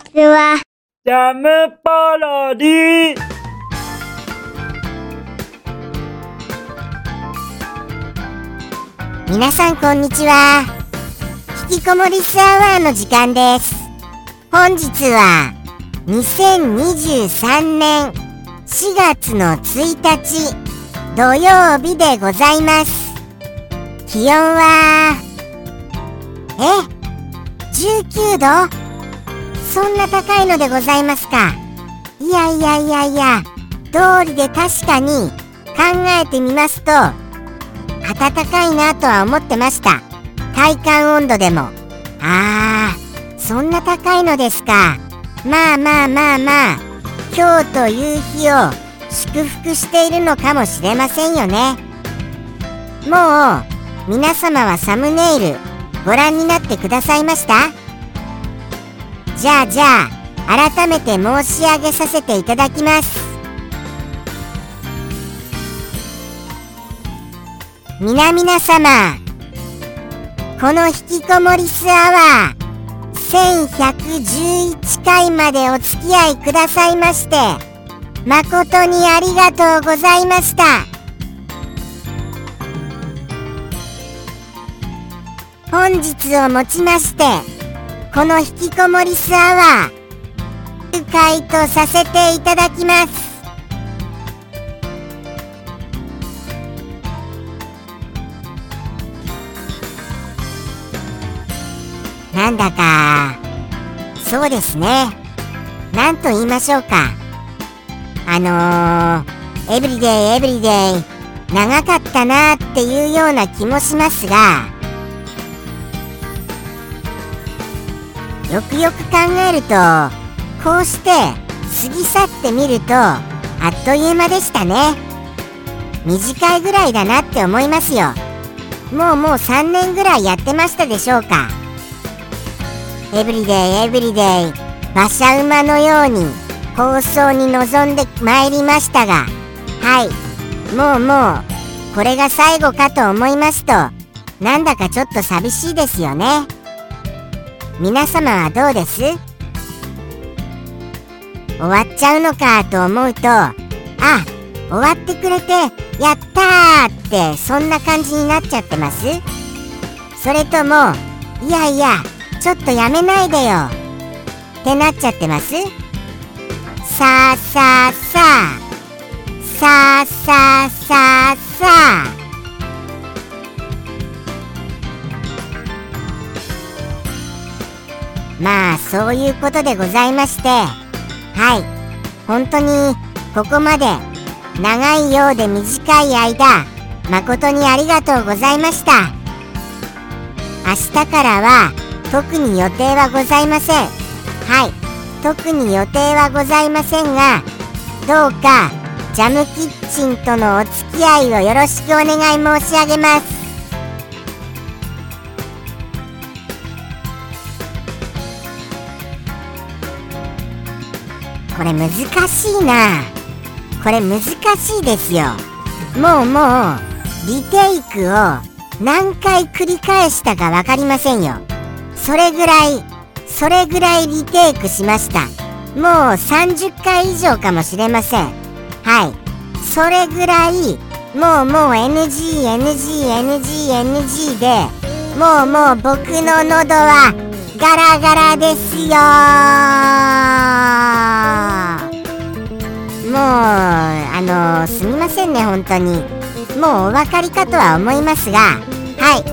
ちは。ジャムパロディ皆さんこんにちは。引きこもりスアワーの時間です。本日は2023年4月の1日土曜日でございます。気温はえ？19度？そんな高いのでございますか。いやいやいやいや通りで確かに考えてみますと暖かいなとは思ってました。体感温度でも。あーそんな高いのですか。まあまあまあまあ今日という日を祝福しているのかもしれませんよね。もう皆様はサムネイルご覧になってくださいました？じゃあじゃあ改めて申し上げさせていただきます。皆々様この引きこもりスアワー1111回までお付き合いくださいまして誠にありがとうございました。本日をもちましてこの引きこもりスアワー会とさせていただきます。なんだかそうですね。何と言いましょうか。あのー、エブリデイエブリデイ長かったなっていうような気もしますがよくよく考えるとこうして過ぎ去ってみるとあっという間でしたね。短いぐらいだなって思いますよ。もうもう3年ぐらいやってましたでしょうか。エブリデイエブリデイ馬車馬のように放送に臨んでまいりましたがはい。もうもうこれが最後かと思いますとなんだかちょっと寂しいですよね。皆様はどうです？終わっちゃうのかと思うとあ終わってくれてやったーってそんな感じになっちゃってます？それともいやいやちょっとやめないでよってなっちゃってます？さあさあさあさあさあさあさあ。まあそういうことでございまして。はい。本当にここまで長いようで短い間誠にありがとうございました。明日からは特に予定はございません。はい。特に予定はございませんがどうかジャムキッチンとのお付き合いをよろしくお願い申し上げます。れ難しいな。これ難しいですよ。もうもうリテイクを何回繰り返したか分かりませんよ。それぐらいそれぐらいリテイクしました。もう30回以上かもしれません。はい。それぐらいもうもう NGNGNGNG でもうもう僕の喉はガラガラですよもうあの、すみませんね本当に。もうお分かりかとは思いますがはい。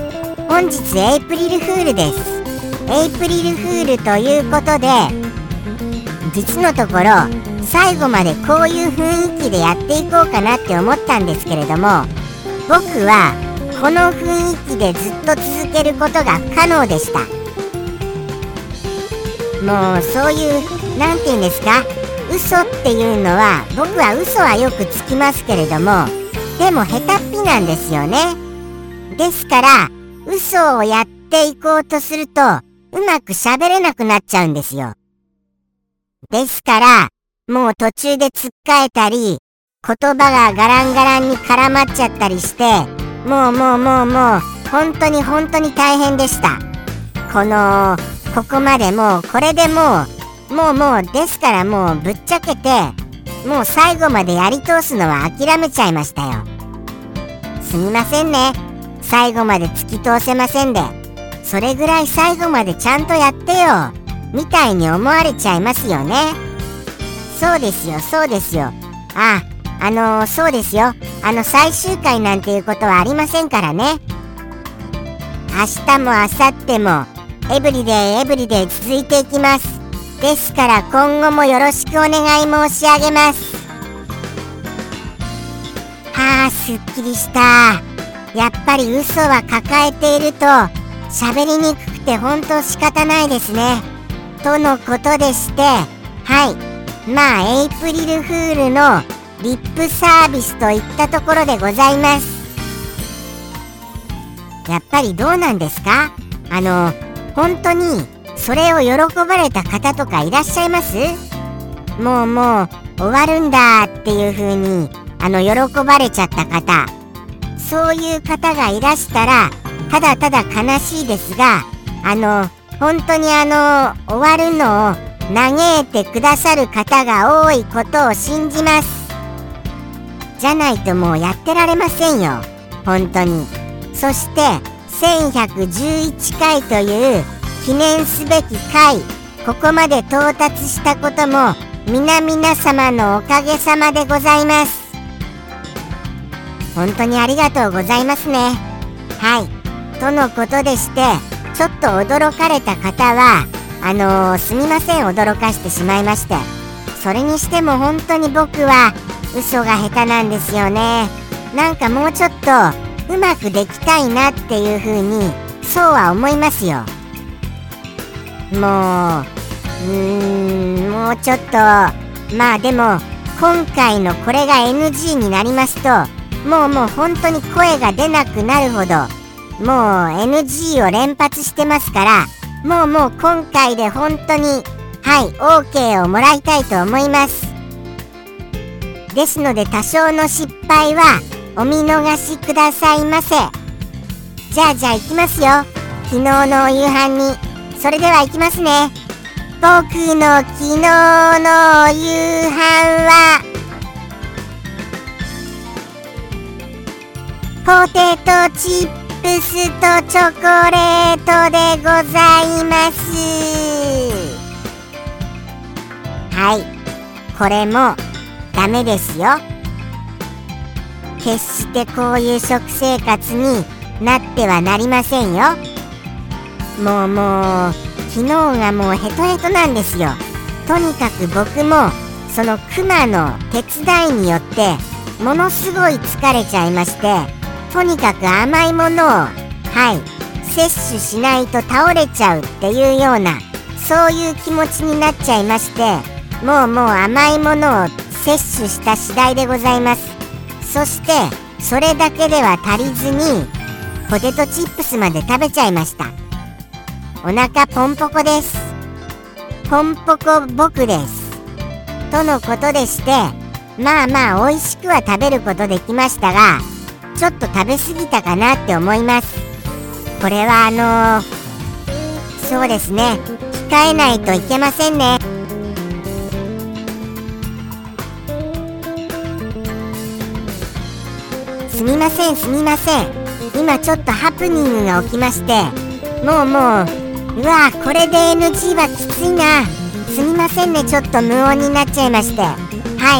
本日エイプリルフールです。エイプリルフールということで実のところ最後までこういう雰囲気でやっていこうかなって思ったんですけれども僕はこの雰囲気でずっと続けることが不可能でした。もうそういう何て言うんですか？嘘ってっていうのは僕は嘘はよくつきますけれどもでも下手っぴなんですよね。ですから嘘をやっていこうとするとうまく喋れなくなっちゃうんですよ。ですからもう途中でつっかえたり言葉がガランガランに絡まっちゃったりしてもうもうもうもう本当に本当に大変でした。このここまでもうこれでもうもうもうですからもうぶっちゃけてもう最後までやり通すのは諦めちゃいましたよ。すみませんね。最後まで突き通せませんで。それぐらい最後までちゃんとやってよ。みたいに思われちゃいますよね。そうですよそうですよ。ああのー、そうですよ。あの最終回なんていうことはありませんからね。明日も明後日もエブリデイエブリデイ続いていきます。ですから今後もよろしくお願い申し上げます。はあすっきりした。やっぱり嘘は抱えていると喋りにくくて本当仕方ないですね。とのことでしてはい。まあエイプリルフールのリップサービスといったところでございます。やっぱりどうなんですか？あの本当にそれを喜ばれた方とかいらっしゃいます？もうもう終わるんだっていう風にあの喜ばれちゃった方。そういう方がいらしたらただただ悲しいですがあの本当にあの終わるのを嘆いてくださる方が多いことを信じます。じゃないともうやってられませんよ。本当に。そして1111回という記念すべき回ここまで到達したことも皆々様のおかげさまでございます。本当にありがとうございますね。はい。とのことでしてちょっと驚かれた方はあのー、すみません驚かしてしまいまして。それにしても本当に僕は嘘が下手なんですよね。なんかもうちょっとうまくできたいなっていう風にそうは思いますよ。もううーんもうちょっと。まあでも今回のこれが NG になりますともうもう本当に声が出なくなるほどもう NG を連発してますからもうもう今回で本当にはい OK をもらいたいと思います。ですので多少の失敗はお見逃しくださいませ。じゃあじゃあ行きますよ。昨日のお夕飯に。それでは行きますね。僕の昨日のお夕飯はポテトチップスとチョコレートでございます。はい。これもダメですよ。決してこういう食生活になってはなりませんよ。もうもう昨日がもうヘトヘトなんですよ。とにかく僕もそのクマの手伝いによってものすごい疲れちゃいましてとにかく甘いものをはい摂取しないと倒れちゃうっていうようなそういう気持ちになっちゃいましてもうもう甘いものを摂取した次第でございます。そしてそれだけでは足りずにポテトチップスまで食べちゃいました。お腹ポンポコです。ポンポコ僕です。とのことでしてまあまあ美味しくは食べることできましたがちょっと食べ過ぎたかなって思います。これはあのー、そうですね。控えないといけませんね。すみませんすみません。今ちょっとハプニングが起きましてもうもううわこれで NG はきついな。すみませんねちょっと無音になっちゃいまして。は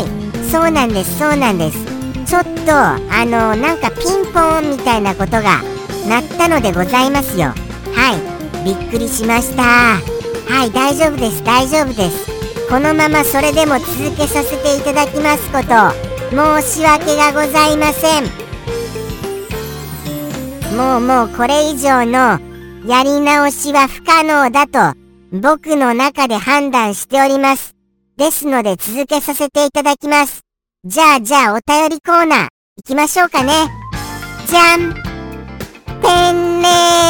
い。そうなんですそうなんです。ちょっとあのなんかピンポンみたいなことが鳴ったのでございますよ。はい。びっくりしました。はい大丈夫です大丈夫です。このままそれでも続けさせていただきますこと申し訳がございません。もうもうこれ以上のやり直しは不可能だと僕の中で判断しております。ですので続けさせていただきます。じゃあじゃあお便りコーナー行きましょうかね。じゃんペンネ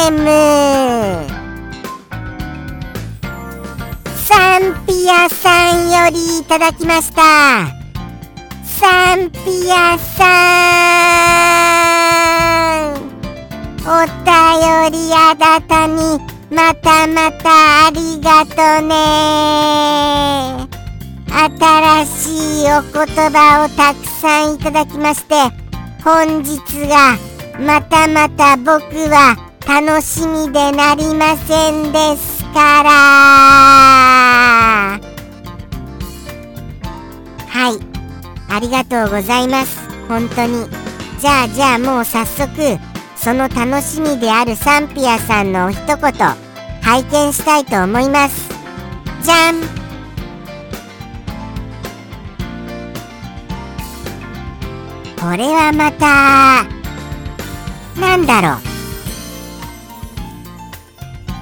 ームサンピアさんよりいただきました。サンピアさんお便りあだたにまたまたありがとね。新しいお言葉をたくさんいただきまして本日がまたまた僕は楽しみでなりませんですから。はい。ありがとうございます。本当に。じゃあじゃあもう早速その楽しみであるサンピアさんのお一言拝見したいと思います。じゃん。これはまたなんだろう。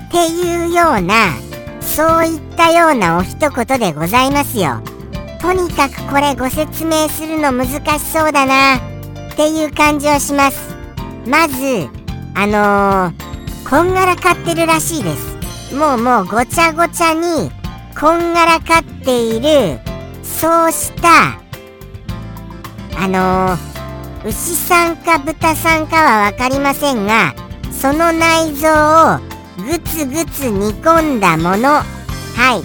っていうようなそういったようなお一言でございますよ。とにかくこれご説明するの難しそうだな。っていう感じはします。まずあのー、こんがらかってるらしいです。もうもうごちゃごちゃにこんがらかっているそうしたあのー、牛さんか豚さんかは分かりませんがその内臓をぐつぐつ煮込んだもの。はい。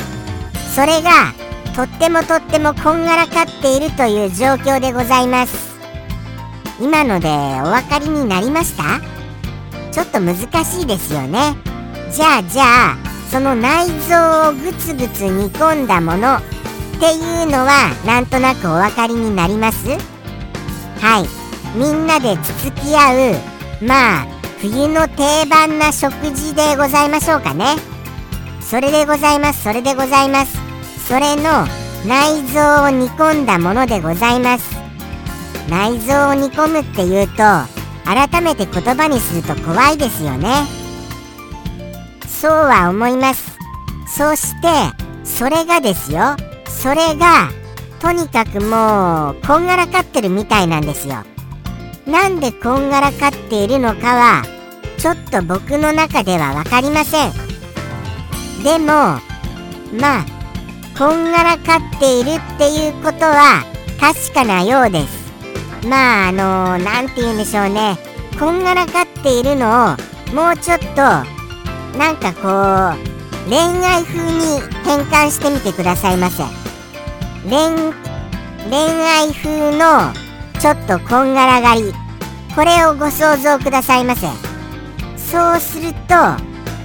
それがとってもとってもこんがらかっているという状況でございます。今のでお分かりになりました？ちょっと難しいですよね。じゃあじゃあその内臓をぐつぐつ煮込んだものっていうのはなんとなくお分かりになります？はい。みんなでつつき合うまあ冬の定番な食事でございましょうかね。それでございますそれでございます。それの内臓を煮込んだものでございます。内臓を煮込むっていうと改めて言葉にすると怖いですよね。そうは思います。そしてそれがですよ。それがとにかくもうこんがらかってるみたいなんですよ。なんでこんがらかっているのかはちょっと僕の中では分かりません。でもまあこんがらかっているっていうことは確かなようです。まああの何、て言うんでしょうね。こんがらかっているのをもうちょっとなんかこう恋愛風に変換してみてくださいませ。恋恋愛風のちょっとこんがらがり。これをご想像くださいませ。そうすると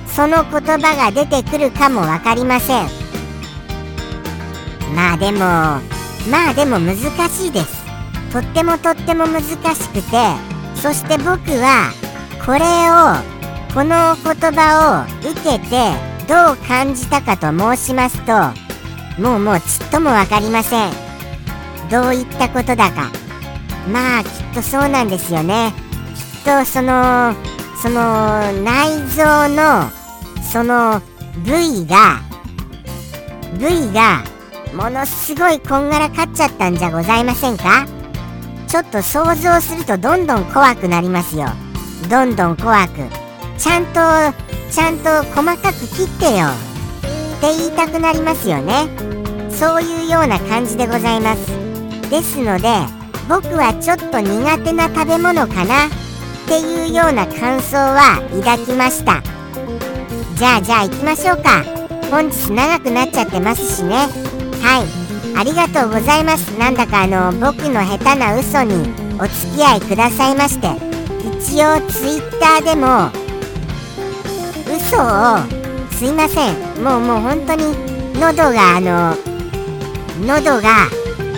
その言葉が出てくるかも分かりません。まあでもまあでも難しいです。とってもとっても難しくてそして僕はこれをこの言葉を受けてどう感じたかと申しますともうもうちっとも分かりません。どういったことだか。まあきっとそうなんですよね。きっとそのその内臓のその部位が部位がものすごいこんがらかっちゃったんじゃございませんか？ちょっと想像するとどんどん怖くなりますよ。どんどん怖く。ちゃんとちゃんと細かく切ってよ。って言いたくなりますよね。そういうような感じでございます。ですので僕はちょっと苦手な食べ物かな。っていうような感想は抱きました。じゃあじゃあ行きましょうか。本日長くなっちゃってますしね。はい。ありがとうございます。なんだかあの僕の下手な嘘にお付き合いくださいまして。一応ツイッターでも嘘をすいません。もうもう本当に喉があの喉が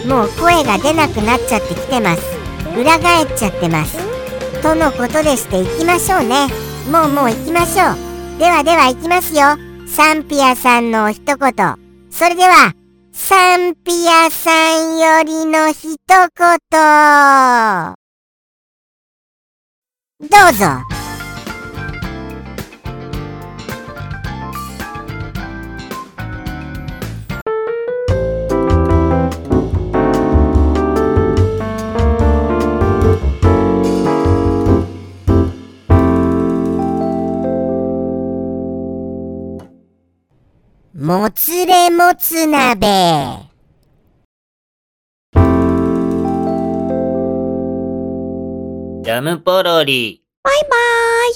もう声が出なくなっちゃってきてます。裏返っちゃってます。とのことでして行きましょうね。もうもう行きましょう。ではでは行きますよ。サンピアさんの一言。それではサンピアさんよりの一言。どうぞ。もつれもつ鍋。ジャムポロリ。バイバーイ。